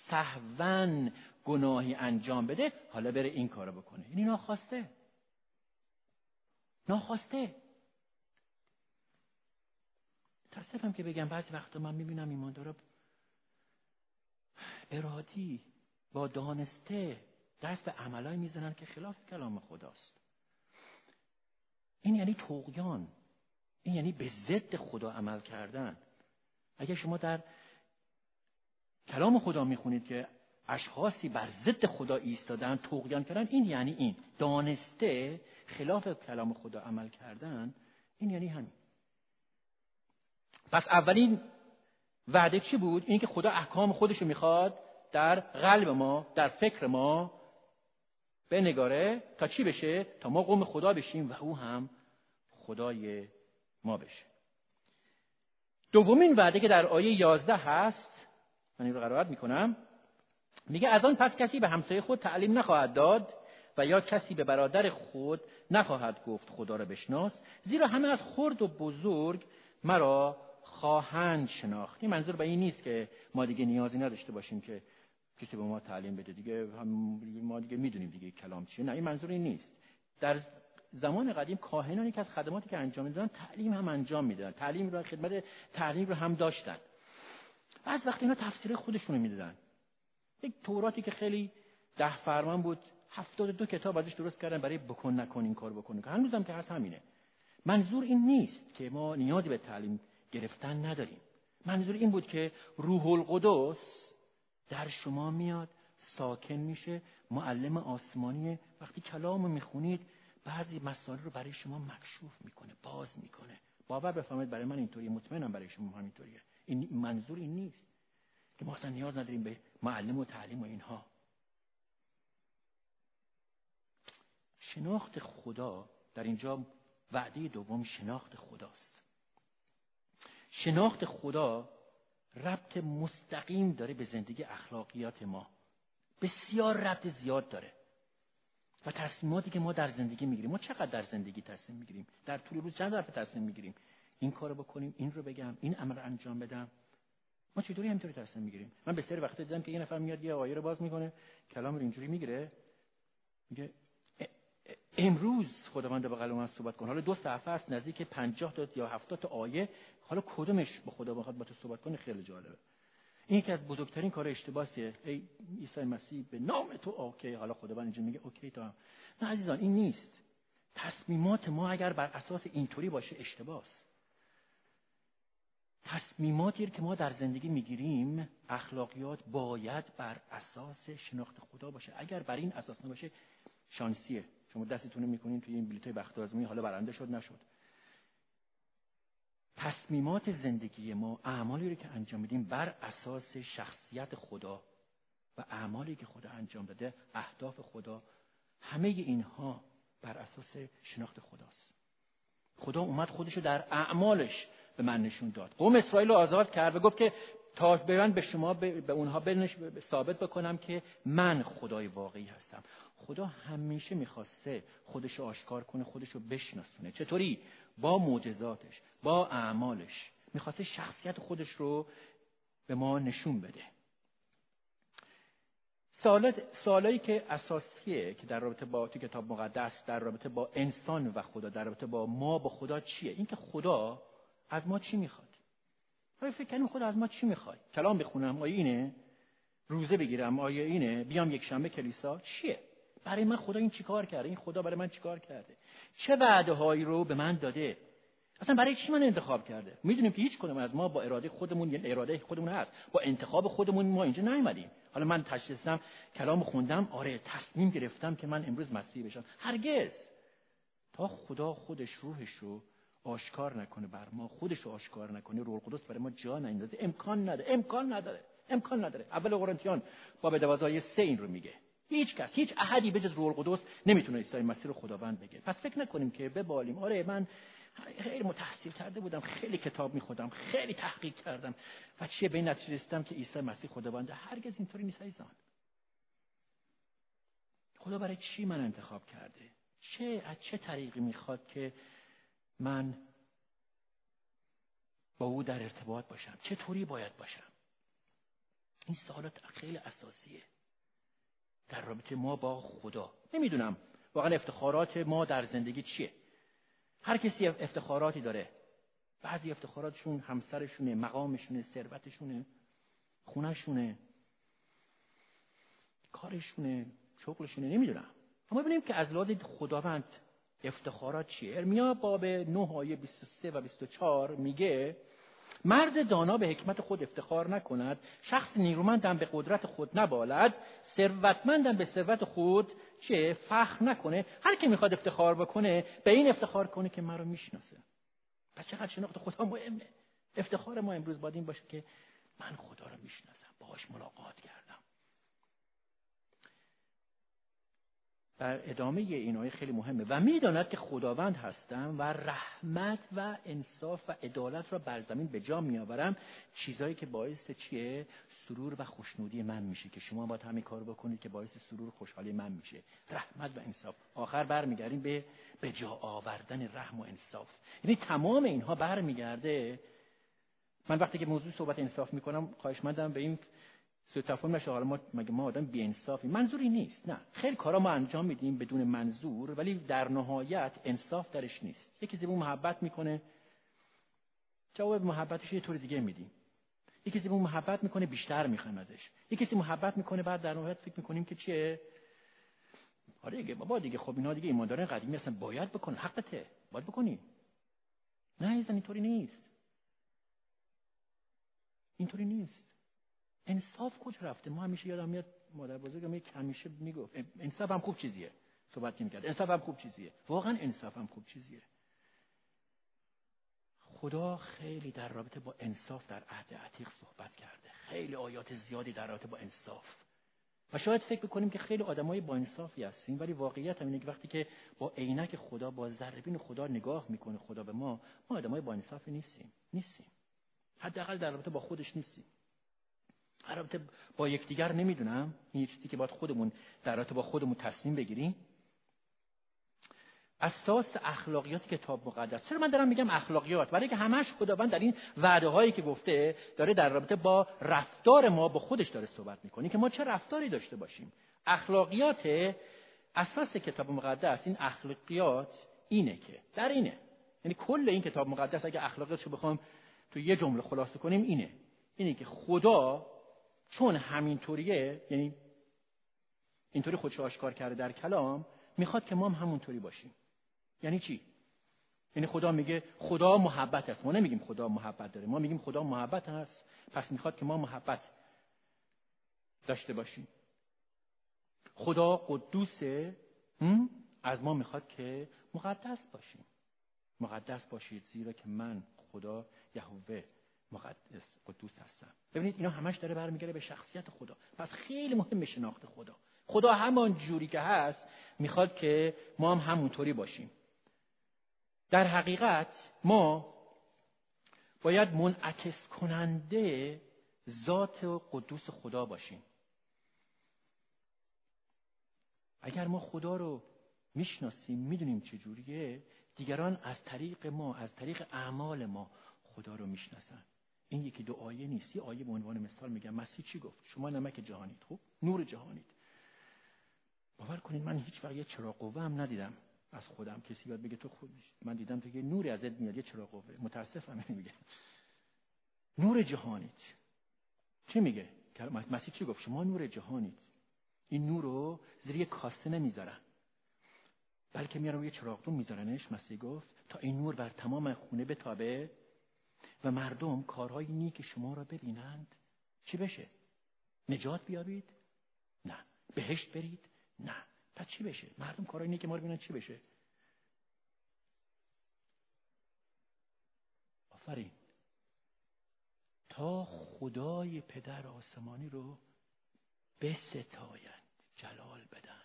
سهون گناهی انجام بده حالا بره این کارو بکنه. یعنی ناخواسته. ناخواسته. تاسفم که بگم بعضی وقتا من می‌بینم ایماندارا ارادی. با دانسته دست به عملایی می‌زنن که خلاف کلام خداست. این یعنی توقیان این یعنی به ضد خدا عمل کردن. اگر شما در کلام خدا می‌خونید که اشخاصی بر ضد خدا ایستادن توقیان کردن این یعنی این. دانسته خلاف کلام خدا عمل کردن این یعنی همین. پس اولین وعده چی بود؟ این که خدا احکام خودش رو می‌خواد در قلب ما در فکر ما بنگاره تا چی بشه؟ تا ما قوم خدا بشیم و او هم خدای ما بشه. دومین وعده که در آیه 11 هست من این رو قرائت می‌کنم میگه از آن پس کسی به همسایه خود تعلیم نخواهد داد و یا کسی به برادر خود نخواهد گفت خدا را بشناس زیرا همه از خرد و بزرگ مرا خواهند شناخت. این منظور به این نیست که ما دیگه نیازی نداشته باشیم که کسی به ما تعلیم بده دیگه هم ما دیگه می‌دونیم دیگه کلام چیه. نه این منظور این نیست. در زمان قدیم کاهنانی که از خدماتی که انجام می‌دادن تعلیم هم انجام می‌دادن. تعلیم رو خدمت تعلیم رو هم داشتن. بعد وقتی اینا تفسیر خودشونو می‌دادن یک توراتی که خیلی ده فرمان بود هفتاد دو کتاب ازش درست کردن برای بکن نکن این کار بکن هنوزم که هست همینه. منظور این نیست که ما نیازی به تعلیم گرفتن نداریم. منظور این بود که روح القدس در شما میاد ساکن میشه. معلم آسمانی وقتی کلام رو می‌خونید بعضی مسائل رو برای شما مکشوف می‌کنه باز می‌کنه. باور بفهمید برای من اینطوریه مطمئنم برای شما همینطوریه. این منظور این نیست که ما اصلا نیاز نداریم به معلم و تعلیم و اینها. شناخت خدا در اینجا وعده دوم شناخت خداست. شناخت خدا ربط مستقیم داره به زندگی اخلاقیات ما. بسیار ربط زیاد داره. و تصمیماتی که ما در زندگی می‌گیریم ما چقدر در زندگی تصمیم می‌گیریم؟ در طول روز چند دفعه تصمیم می‌گیریم؟ این کارو بکنیم این رو بگم این امر انجام بدم. ما چطوری همینطوری تصمیم می‌گیریم؟ من بسیار وقت دیدم که یه نفر میاد یه آیه رو باز می‌کنه. کلام رو اینجوری می‌گیره. میگه امروز خداوند به قلم من صحبت کن حالا دو صفحه است نزدیک 50 تا یا 70 تا آیه. حالا کدومش با خدا بخواد با تو صحبت کنه خیلی جالبه. این یکی از بزرگترین کار اشتباهیه. ای عیسی مسیح به نام تو okay. حالا خداوند اینجا میگه okay تا نه عزیزان این نیست. تصمیمات ما اگر بر اساس اینطوری باشه اشتباهست. تصمیماتی که ما در زندگی می‌گیریم اخلاقیات باید بر اساس شناخت خدا باشه. اگر بر این اساس نباشه شانسیه. شما دستتون رو می‌کنین توی این بلیط بخت حالا برنده شد نشد. تصمیمات زندگی ما اعمالی رو که انجام میدیم بر اساس شخصیت خدا و اعمالی که خدا انجام داده اهداف خدا همه اینها بر اساس شناخت خداست. خدا اومد خودشو در اعمالش به من نشون داد. قوم اسرائیل رو آزاد کرد و گفت که تا به من به شما به اونها ثابت بکنم که من خدای واقعی هستم. خدا همیشه می‌خواسته خودش آشکار کنه خودش رو بشناسونه. چطوری؟ با معجزاتش با اعمالش. می‌خواسته شخصیت خودش رو به ما نشون بده. سوالایی که اساسیه که در رابطه با تو کتاب مقدس در رابطه با انسان و خدا در رابطه با ما با خدا چیه؟ اینکه خدا از ما چی می‌خواد؟ آیا فکر کنیم خدا از ما چی می‌خواد؟ کلام بخونم آیا اینه؟ روزه بگیرم آیا اینه؟ بیام یک شنبه کلیسا؟ چیه؟ برای من خدا این چیکار کرده؟ این خدا برای من چیکار کرده؟ چه وعده هایی رو به من داده؟ اصلا برای چی من انتخاب کرده؟ می‌دونیم که هیچ کدوم از ما با اراده خودمون یعنی اراده خودمون هست. با انتخاب خودمون ما اینجا نیومدیم. حالا من تشخیصم کلام خوندم آره تصمیم گرفتم که من امروز مسیح بشم. هرگز. تا خدا خودش روحش رو آشکار نکنه بر ما خودش رو آشکار نکنه روح القدس برای ما جا نندازه امکان نداره. امکان نداره. امکان نداره. اول قرنتیان باب 12 سه این رو میگه. هیچ کس هیچ احدی به جز روح القدس نمی‌تونه عیسی مسیح رو خداوند بگه پس فکر نکنیم که ببالیم. آره من خیلی متحصیل کرده بودم خیلی کتاب میخودم خیلی تحقیق کردم. و چیه؟ به این نتیجه رسیدم که عیسی مسیح خداونده هرگز اینطوری نیست عزیزان. خدا برای چی من انتخاب کرده؟ چه از چه طریقی می‌خواد که من با او در ارتباط باشم؟ چطوری باید باشم؟ این سوالات خیلی اساسیه. در رابطه ما با خدا. نمی‌دونم واقعا افتخارات ما در زندگی چیه. هر کسی افتخاراتی داره. بعضی افتخاراتشون همسرشونه مقامشونه ثروتشونه خونهشونه کارشونه شغلشونه نمی‌دونم. اما ببینیم که از لحاظ خداوند افتخارات چیه. ارمیا باب 9 آیه 23 و 24 میگه مرد دانا به حکمت خود افتخار نکند شخص نیرومندم به قدرت خود نبالد ثروتمندم به ثروت خود چه فخر نکنه. هر کی می‌خواد افتخار بکنه به این افتخار کنه که مرا می‌شناسه. پس چقدر شناخت خدا مهمه. افتخار ما امروز باید این باشه که من خدا رو می‌شناسم. باهاش ملاقات کردم. در ادامه این خیلی مهمه. و می‌داند که خداوند هستم و رحمت و انصاف و عدالت را بر زمین به جا میآورم. چیزایی که باعث چیه؟ سرور و خوشنودی من میشه که شما باید همین کار بکنید که باعث سرور و خوشحالی من میشه. رحمت و انصاف. آخر برمیگردیم به به جا آوردن رحم و انصاف. یعنی تمام اینها برمیگرده. من وقتی که موضوع صحبت انصاف می‌کنم خواهش مندم به این سو تفاهم نشه ما مگه ما آدم بی انصافی منظوری نیست نه. خیلی کارا ما انجام میدیم بدون منظور ولی در نهایت انصاف درش نیست. یکی زیبون محبت می‌کنه جواب محبتش یه طور دیگه میدیم. یکی زیبون محبت می‌کنه بیشتر می‌خوایم ازش. یکی کسی محبت می‌کنه بعد در نهایت فکر می‌کنیم که چیه؟ آره دیگه بابا دیگه خب اینا دیگه ایمانداران قدیمی هستن باید بکن حقته باید بکنی نه اینطوری نیست. اینطوری نیست. انصاف کجا رفته؟ ما همیشه یادم میاد مادر بزرگم یک همیشه می‌گفت انصاف هم خوب چیزیه. صحبت کرد. انصاف هم خوب چیزیه. واقعا انصاف هم خوب چیزیه. خدا خیلی در رابطه با انصاف در عهد عتیق صحبت کرده. خیلی آیات زیادی در رابطه با انصاف. و شاید فکر بکنیم که خیلی آدمای با انصافی هستیم ولی واقعیت هم اینه که وقتی که با عینک خدا با ذربین خدا نگاه می‌کنه خدا به ما ما آدمای با انصافی نیستیم. نیستیم. حداقل در رابطه با خودش نیستیم. البته با یکدیگر نمی‌دونم. این چیزی که باید خودمون در رابطه با خودمون تصمیم بگیریم. اساس اخلاقیات کتاب مقدس. چرا من دارم میگم اخلاقیات؟ برای که همش خداوند در این وعده هایی که گفته داره در رابطه با رفتار ما با خودش داره صحبت می‌کنه که ما چه رفتاری داشته باشیم. اخلاقیات اساس کتاب مقدس این اخلاقیات اینه که در اینه. یعنی کل این کتاب مقدس اگه اخلاقیاتش رو بخوام تو یه جمله خلاصه کنیم اینه. اینه که خدا چون همینطوریه یعنی اینطوری خودش آشکار کرده در کلام می‌خواد که ما هم همونطوری باشیم. یعنی چی؟ یعنی خدا میگه خدا محبت است. ما نمیگیم خدا محبت داره ما میگیم خدا محبت هست. پس می‌خواد که ما محبت داشته باشیم. خدا قدوسه از ما می‌خواد که مقدس باشیم. مقدس باشید زیرا که من خدا یهوه مقدس قدوس هستم. ببینید اینا همش داره برمیگره به شخصیت خدا. پس خیلی مهم شناخت خدا. خدا همان جوری که هست می‌خواد که ما هم همونطوری باشیم. در حقیقت ما باید منعکس کننده ذات و قدوس خدا باشیم. اگر ما خدا رو می‌شناسیم می‌دونیم چجوریه دیگران از طریق ما از طریق اعمال ما خدا رو می‌شناسن. این یکی دو آیه نیست. یه آیه به عنوان مثال میگم. مسیح چی گفت؟ شما نمک جهانید. خب؟ نور جهانید. باور کنید من هیچ وقت یه چراغ قوه هم ندیدم. از خودم. کسی باید بگه تو خود من دیدم تو یه نوری ازت میاد. یه چراغ قوه. متاسفم. میگه. نور جهانید. چی میگه؟ مسیح چی گفت؟ شما نور جهانید. این نور رو زیر یه کاسه نمی‌ذارن. بلکه میارن روی چراغدون میذارنش. مسیح گفت تا این نور بر تمام خونه بتابه. و مردم کارهای نیک شما را ببینند چی بشه؟ نجات بیابید؟ نه. بهشت برید؟ نه. پس چی بشه؟ مردم کارهای نیک ما رو ببینن چی بشه؟ آفرین. تا خدای پدر آسمانی رو بستایند جلال بدن.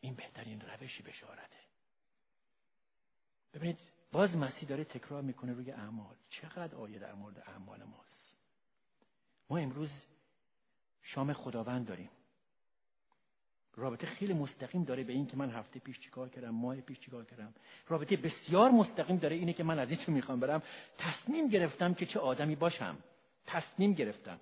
این بهترین روشی بشارته. ببینید باز مسیح داره تکرار می‌کنه روی اعمال. چقدر آیه در مورد اعمال ماست. ما امروز شام خداوند داریم. رابطه خیلی مستقیم داره به این که من هفته پیش چیکار کردم ماه پیش چیکار کردم. رابطه بسیار مستقیم داره اینه که من از این می‌خوام برم. تصمیم گرفتم که چه آدمی باشم. تصمیم گرفتم.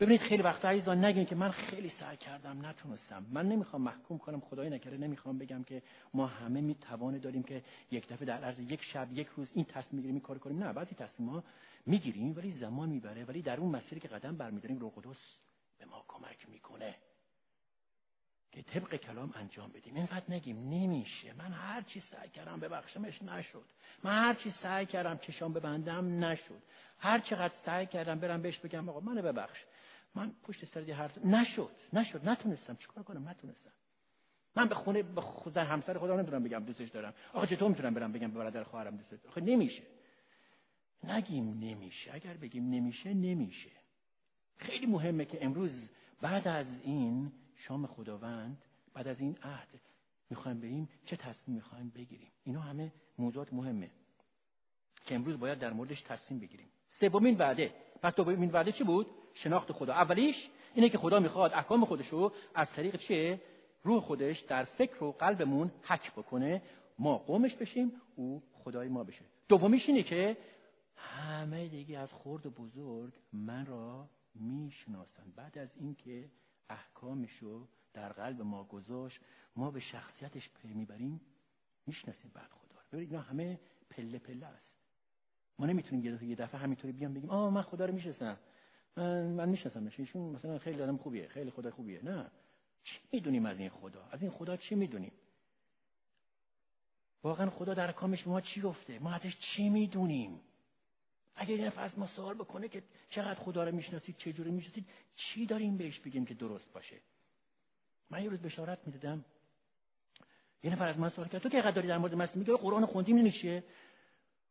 ببینید خیلی وقتا عزیزان نگین که من خیلی سعی کردم نتونستم. من نمی‌خوام محکوم کنم خدای نکرده نمی‌خوام بگم که ما همه می توان داریم که یک دفعه در عرض یک شب یک روز این تصمیم می‌گیریم این کار کنیم. نه بعضی تصمیم ها می‌گیریم ولی زمان می‌بره ولی در اون مسیری که قدم برمیداریم روح قدس به ما کمک می‌کنه که طبق کلام انجام بدیم. اینقدر نگیم نمیشه. من هر چی سعی کردم ببخشمش نشد. من هر چی سعی کردم چشام ببندم نشد. هر چقدر سعی کردم برم بهش بگم آقا منو ببخش. من پشت سر یه حرف نشد نشد. نتونستم. چیکار کنم؟ نتونستم. من به خونه به خود همسر خدا نمی‌تونم بگم دوستش دارم. آقا چطور می‌تونم برم بگم به برادر خواهرم دوست آخه نمیشه. نگیم نمیشه. اگر بگیم نمیشه نمیشه. خیلی مهمه که امروز بعد از این شام خداوند بعد از این عهد می‌خوایم بریم چه تصمیم می‌خوایم بگیریم. اینا همه موضوعات مهمه. که امروز باید در موردش تصمیم بگیریم. سومین وعده. پس دومین وعده چی بود؟ شناخت خدا. اولیش اینه که خدا می‌خواد احکام خودش رو از طریق چه؟ روح خودش در فکر و قلبمون حک بکنه. ما قومش بشیم او خدای ما بشه. دومیش اینه که همه دیگه از خرد و بزرگ من را می‌شناسن. بعد از اینکه احکامشو در قلب ما گذاشت ما به شخصیتش پی می‌بریم می‌شناسیم بعد خدا رو. ببینید اینا همه پله پله است. ما نمی‌تونیم یه دفعه همینطوری بیام بگیم آه من خدا رو می‌شناسم. من من می‌شناسم ایشون مثلا خیلی آدم خوبیه خیلی خدا خوبیه. نه. چی می‌دونیم از این خدا؟ از این خدا چی می‌دونیم؟ واقعا خدا در کامش ما چی گفته؟ ما ازش چی می‌دونیم؟ اگر این از ما سوال بکنه که چقدر خدا رو می‌شناسید چه جوری می‌شناسید چی داریم بهش بگیم که درست باشه؟ من یه روز بشارت می‌دادم. یه نفر از من سوال کرد تو که داری در مورد مسیح میگه قرآن خوندیم نمیشه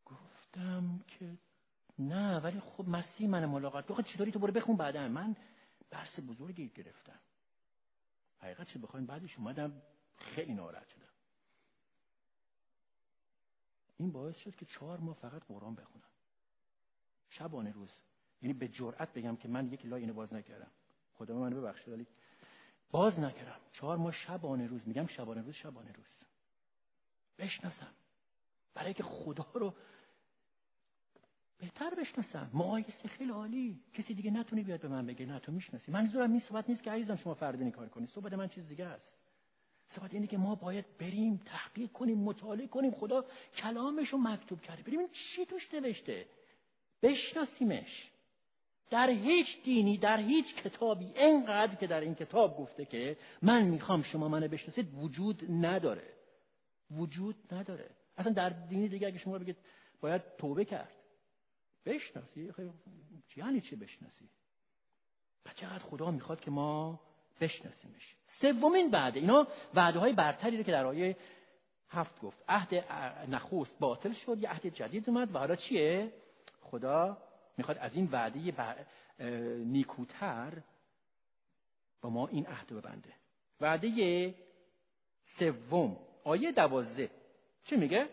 گفتم که نه ولی خب مسیح من ملاقات بخواد چطوری تو برو بخون بعدا. من بحث بزرگی گرفتم. حقیقت چه بخوایم؟ بعدش اومدم خیلی ناراحت شدم. این باعث شد که چهار ماه فقط قرآن بخونم. شبانه روز. یعنی به جرأت بگم که من یک لاینه باز نکردم. خدا من ببخشه ولی باز نکردم. چهار ماه شبانه روز. میگم شبانه روز شبانه روز. بشناسم. برای که خدا رو بهتر بشناسم. مقایسه خیلی عالی. کسی دیگه نتونه بیاد به من بگه. نه تو می‌شناسی. منظورم این صحبت نیست که عزیزم شما فردی کار کنید صحبت من چیز دیگه است. صحبت اینه که ما باید بریم تحقیق کنیم مطالعه کنیم. خدا کلامش رو مکتوب کرده. بریم چی توش نوشته. بشناسیمش. در هیچ دینی در هیچ کتابی انقدر که در این کتاب گفته که من می‌خوام شما منو بشناسید وجود نداره. وجود نداره. اصلا در دینی دیگه اگه شما بگید باید توبه کرد. بشناسی؟ یعنی چی بشناسی؟ و چقدر خدا می‌خواد که ما بشناسیمش. سومین وعده. اینا وعده های برتری که در آیه هفت گفت. عهد نخست باطل شد یه عهد جدید اومد. و حالا چیه؟ خدا می‌خواد از این وعده نیکوتر با ما این عهد ببنده. وعده سوم. آیه دوازده. چی میگه؟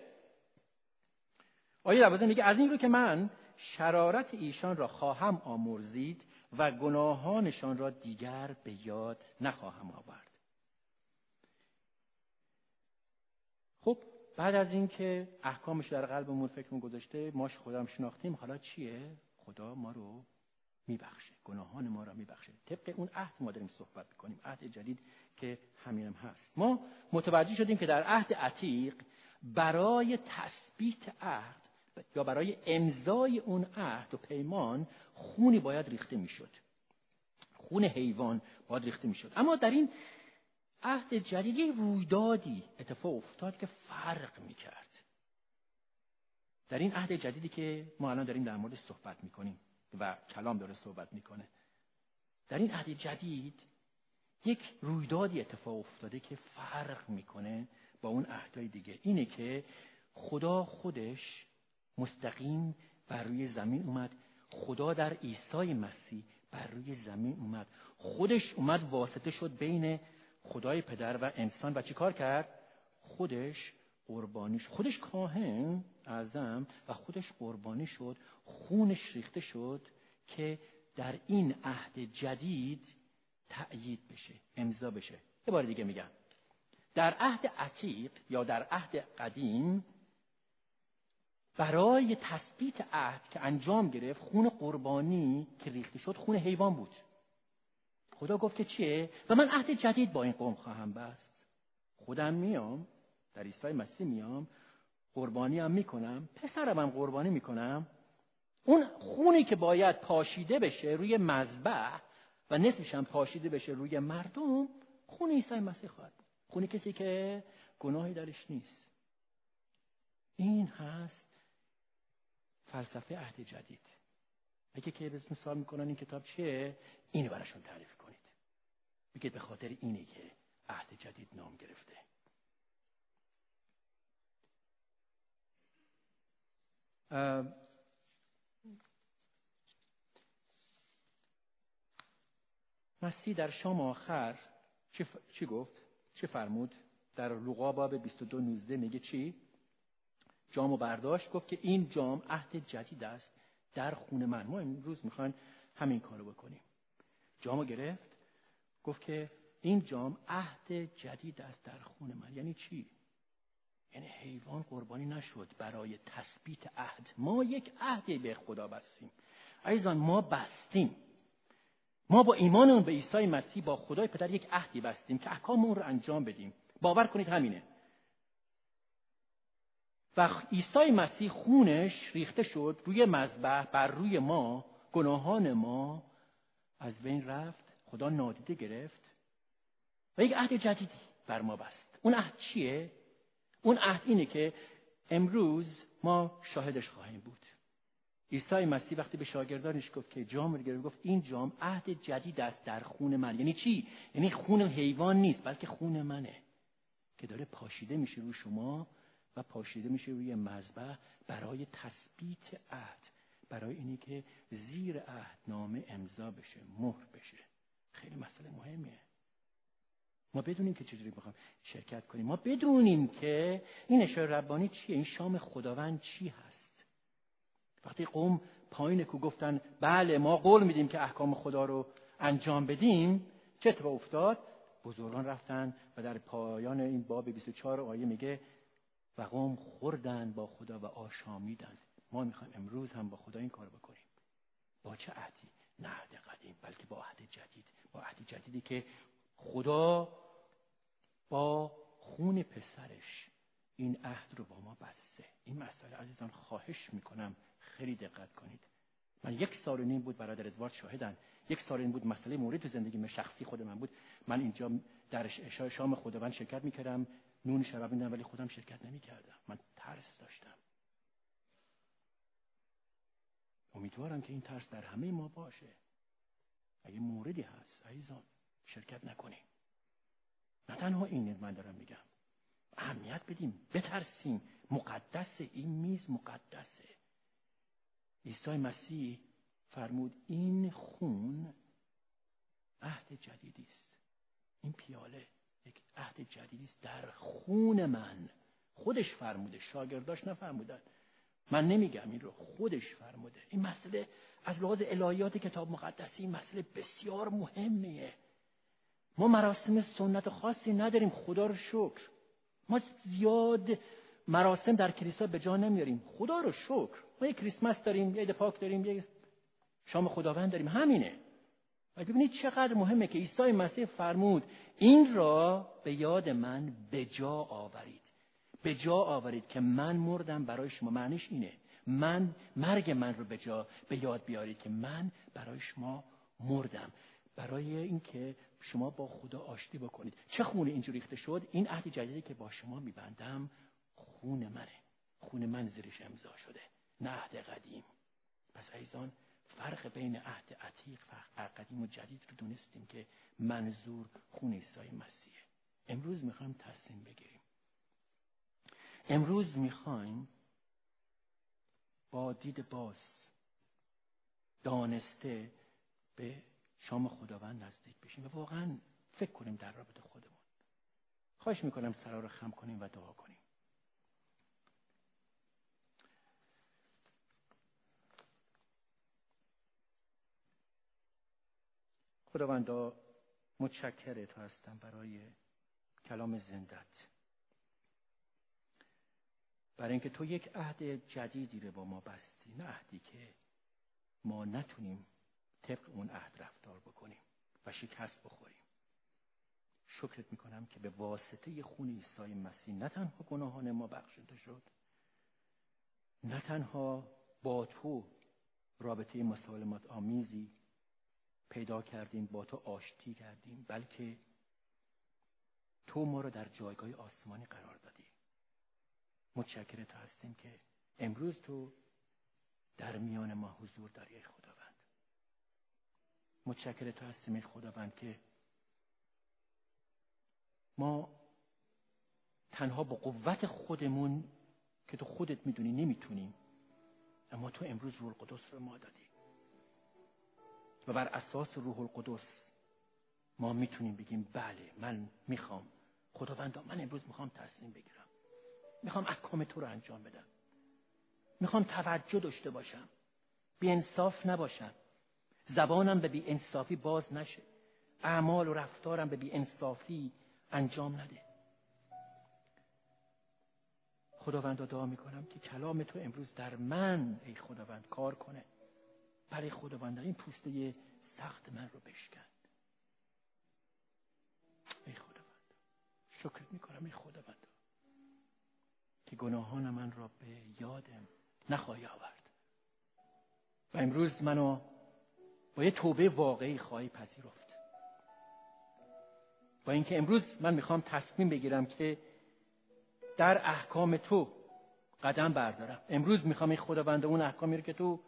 آیه دوازده میگه از این رو که من شرارت ایشان را خواهم آمرزید و گناهانشان را دیگر به یاد نخواهم آورد. خب بعد از اینکه احکامش در قلبمون فکرمون گذاشته ماش خودم شناختیم حالا چیه؟ خدا ما رو میبخشه گناهان ما را میبخشه. طبق اون عهد ما داریم صحبت می‌کنیم عهد جدید که همینم هست. ما متوجه شدیم که در عهد عتیق برای تثبیت عهد یا برای امضای اون عهد و پیمان خونی باید ریخته می‌شد. خون حیوان باید ریخته می‌شد. اما در این عهد جدید رویدادی اتفاق افتاد که فرق می‌کرد. در این عهد جدیدی که ما الان داریم در موردش صحبت می‌کنیم و کلام داره صحبت می‌کنه در این عهد جدید یک رویدادی اتفاق افتاده که فرق می‌کنه با اون عهدهای دیگه. اینه که خدا خودش مستقیم بر روی زمین اومد. خدا در عیسی مسیح بر روی زمین اومد. خودش اومد واسطه شد بین خدای پدر و انسان. و چیکار کرد؟ خودش قربانیش خودش کاهن اعظم و خودش قربانی شد خونش ریخته شد که در این عهد جدید تأیید بشه امضا بشه. یه بار دیگه میگم. در عهد عتیق یا در عهد قدیم برای تثبیت عهد که انجام گرفت خون قربانی که ریخته شد خون حیوان بود. خدا گفت که چیه؟ و من عهد جدید با این قوم خواهم بست. خودم میام در عیسی مسیح میام قربانی هم می‌کنم پسرم هم قربانی می‌کنم. اون خونی که باید پاشیده بشه روی مذبح و نصفش هم پاشیده بشه روی مردم خون عیسی مسیح خواهد خونی کسی که گناهی درش نیست. این هست فلسفه عهد جدید. اگه که سوال می‌کنن این کتاب چیه؟ اینو براشون تعریف کنید. بگید به خاطر اینه که عهد جدید نام گرفته. مسیح در شام آخر چی, چی گفت؟ چه فرمود؟ در لوقا باب 22 19 میگه چی؟ جامو برداشت گفت که این جام عهد جدید است در خون من. ما امروز می‌خوایم همین کارو بکنیم. جامو گرفت گفت که این جام عهد جدید است در خون من. یعنی چی؟ یعنی حیوان قربانی نشد برای تثبیت عهد. ما یک عهدی به خدا بستیم. عزیزان ما بستیم. ما با ایمانمون به عیسی مسیح با خدای پدر یک عهدی بستیم که احکام اون رو انجام بدیم. باور کنید همینه. و عیسی مسیح خونش ریخته شد روی مذبح بر روی ما گناهان ما. از بین رفت خدا نادیده گرفت و یک عهد جدیدی بر ما بست. اون عهد چیه؟ اون عهد اینه که امروز ما شاهدش خواهیم بود. عیسی مسیح وقتی به شاگردانش گفت که جام رو گرفت گفت این جام عهد جدید است در خون من. یعنی چی؟ یعنی خون حیوان نیست بلکه خون منه که داره پاشیده میشه رو شما و پاشیده میشه روی مذبح برای تثبیت عهد برای اینی که زیر عهد نامه امضا بشه مهر بشه. خیلی مسئله مهمیه. ما بدونیم که چجوری می‌خوام شرکت کنیم. ما بدونیم که این اشاره ربانی چیه؟ این شام خداوند چی هست؟ وقتی قوم پایین کو گفتن بله ما قول میدیم که احکام خدا رو انجام بدیم. چه اتفاق افتاد؟ بزرگان رفتن و در پایان این باب 24 آیه میگه و قوم خوردن با خدا و آشامیدن. ما می‌خوایم امروز هم با خدا این کار بکنیم. با چه عهدی؟ نه عهد قدیم بلکه با عهد جدید. با عهد جدیدی که خدا با خون پسرش این عهد رو با ما بسته. این مسئله عزیزان خواهش می‌کنم خیلی دقت کنید. من یک سال نیم بود برادر ادوارد شاهدن. یک سال این بود مسئله مورد تو زندگی من شخصی خود من بود. من اینجا در شام خداوند شرکت می‌کردم. نون شراب میدم ولی خودم شرکت نمی‌کردم. من ترس داشتم. امیدوارم که این ترس در همه ما باشه. اگه موردی هست عزیزان شرکت نکنیم نه تنها این من دارم میگم. اهمیت بدیم. بترسیم. مقدس این میز مقدسه. عیسی مسیح فرمود این خون عهد جدیدی است این پیاله. یک عهد جدیدی است در خون من. خودش فرموده شاگرداش نفرمودن. من نمیگم این رو خودش فرموده. این مسئله از لحاظ الهیات کتاب مقدسی این مسئله بسیار مهمیه. ما مراسم سنت خاصی نداریم خدا رو شکر. ما زیاد مراسم در کلیسا به جا نمیاریم. خدا رو شکر. ما یک کریسمس داریم یه پاک داریم یه شام خداوند داریم. همینه. و ببینید چقدر مهمه که عیسی مسیح فرمود این را به یاد من به جا آورید. به جا آورید که من مردم برای شما. معنیش اینه. من مرگ من رو به جا به یاد بیارید که من برای شما مردم. برای اینکه شما با خدا آشتی بکنید. چه خونه اینجوری ریخته شد؟ این عهد جدیدی که با شما میبندم خون منه. خون من زیرش امضا شده. نه عهد قدیم. پس عیزان فرق بین عهد عتیق و قدیم و جدید رو دونستیم که منظور خون عیسی مسیحه. امروز می‌خوایم تصمیم بگیریم. امروز می‌خوایم با دید باز دانسته به شام خداوند نزدیک بشیم و واقعا فکر کنیم در رابطه خودمون. خواهش می‌کنم سرا رو خم کنیم و دعا کنیم. خداوندا متشکر تو هستم برای کلام زندت. برای اینکه تو یک عهد جدیدی رو با ما بستی نه عهدی که ما نتونیم طبق اون عهد رفتار بکنیم و شکست بخوریم. شکرت می‌کنم که به واسطه خون عیسی مسیح نه تنها گناهان ما بخشیده شد نه تنها با تو رابطه مسالمت آمیزی پیدا کردیم با تو آشتی کردیم بلکه تو ما رو در جایگاه آسمانی قرار دادی. متشکرت هستیم که امروز تو در میان ما حضور داری ای خداوند. متشکر تو هستیم ای خداوند که ما تنها با قوت خودمون که تو خودت می‌دونی نمی‌تونیم. اما تو امروز روح القدس رو ما دادی. و بر اساس روح القدس ما می‌تونیم بگیم بله من می‌خوام. خداوندا من امروز می‌خوام تصمیم بگیرم. می‌خوام احکام تو رو انجام بدم. می‌خوام توجه داشته باشم. بی انصاف نباشم. زبانم به بی انصافی باز نشه. اعمال و رفتارم به بی انصافی انجام نده. خداوند دعا می‌کنم که کلام تو امروز در من ای خداوند کار کنه. برای خداوند این پوسته سخت من رو بشکن. ای خداوند شکرت می‌کنم ای خداوند که گناهان من را به یادم نخواهی آورد و امروز منو با یه توبه واقعی خواهی پذیرفت. با اینکه امروز من می‌خوام تصمیم بگیرم که در احکام تو قدم بردارم. امروز می‌خوام این خداوند اون احکامی رو که تو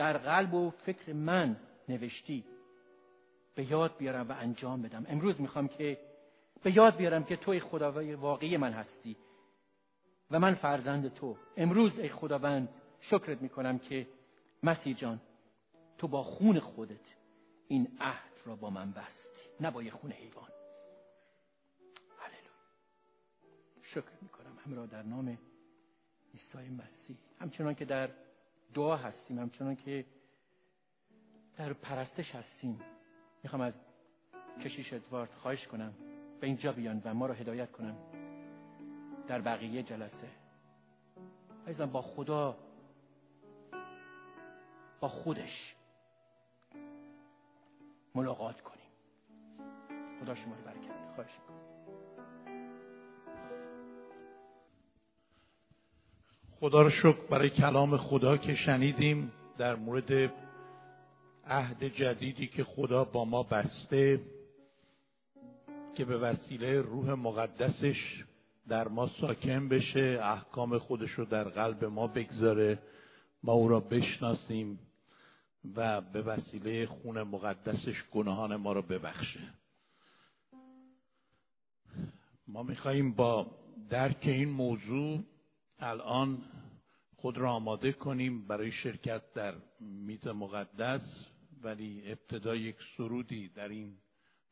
در قلب و فکر من نوشتی. به یاد بیارم و انجام بدم. امروز می‌خوام که به یاد بیارم که تو خداوند واقعی من هستی و من فرزند تو. امروز ای خداوند شکرت می‌کنم که مسیح جان تو با خون خودت این عهد را با من بستی نه با یه خون حیوان. هللویا. شکر می‌کنم. همراه در نام عیسی مسیح. همچنان که در دعا هستیم همچنان که در پرستش هستیم. می‌خوام از کشیش ادوارد خواهش کنم به اینجا بیان و ما رو هدایت کنن. در بقیه جلسه. عزیزم با خدا با خودش ملاقات کنیم. خدا شما رو برکت. خواهش کنم خدا رو شکر برای کلام خدا که شنیدیم در مورد عهد جدیدی که خدا با ما بسته که به وسیله روح مقدسش در ما ساکن بشه احکام خودش رو در قلب ما بگذاره ما او را بشناسیم و به وسیله خون مقدسش گناهان ما را ببخشه. ما میخواییم با درک این موضوع الان خود را آماده کنیم برای شرکت در میز مقدس ولی ابتدا یک سرودی در این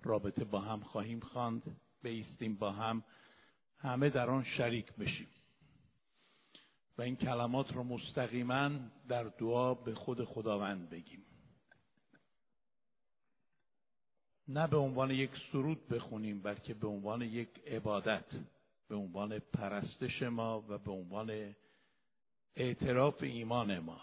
رابطه با هم خواهیم خواند. بیستیم با هم همه در آن شریک بشیم. و این کلمات رو مستقیما در دعا به خود خداوند بگیم. نه به عنوان یک سرود بخونیم بلکه به عنوان یک عبادت. به عنوان پرستش ما و به عنوان اعتراف ایمان ما.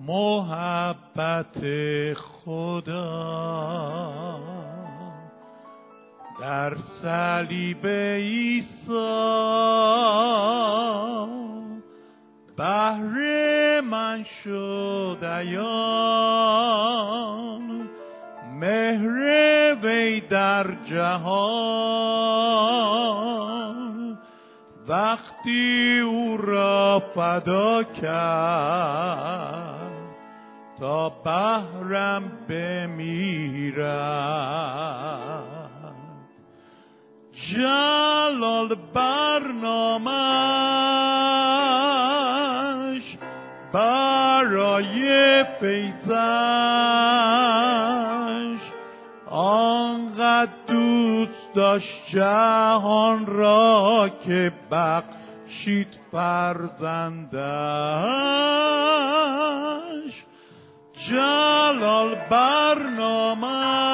محبت خدا در صلیب عیسی. بهر من شد ایان مهر وی در جهان. وقتی او را فدا کرد تا بهرم بمیرد. جلال برنامش برای فیضش آنقدر دوست داشت جهان را که بخشید فرزندش. جلال برنامش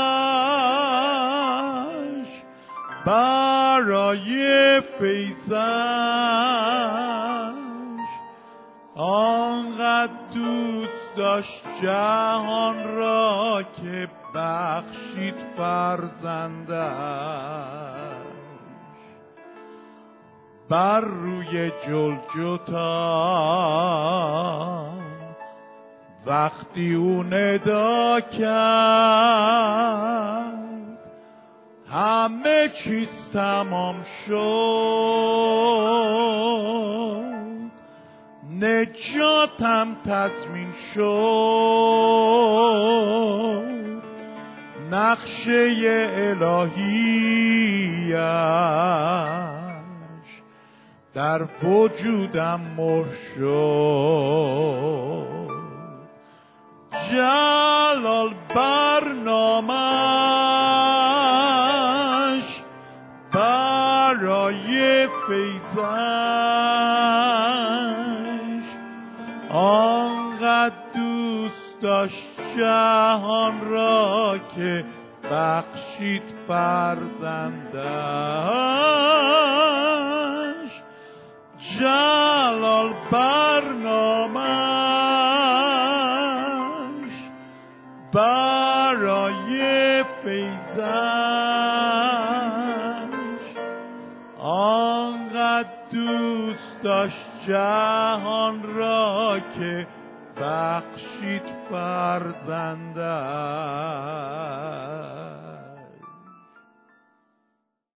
برای فیضش آنقدر دوست داشت جهان را که بخشید فرزندش. بر روی جلجتا وقتی او ندا کرد همه چیز تمام شد. نجاتم تضمین شد. نقشه الهیش در وجودم مر شد. جلال برنامش فیضش آنقدر دوست داشت جهان را که بخشید فرزندش. جلال برنامش برای فیضش داشت جهان را که بخشید فرزندش.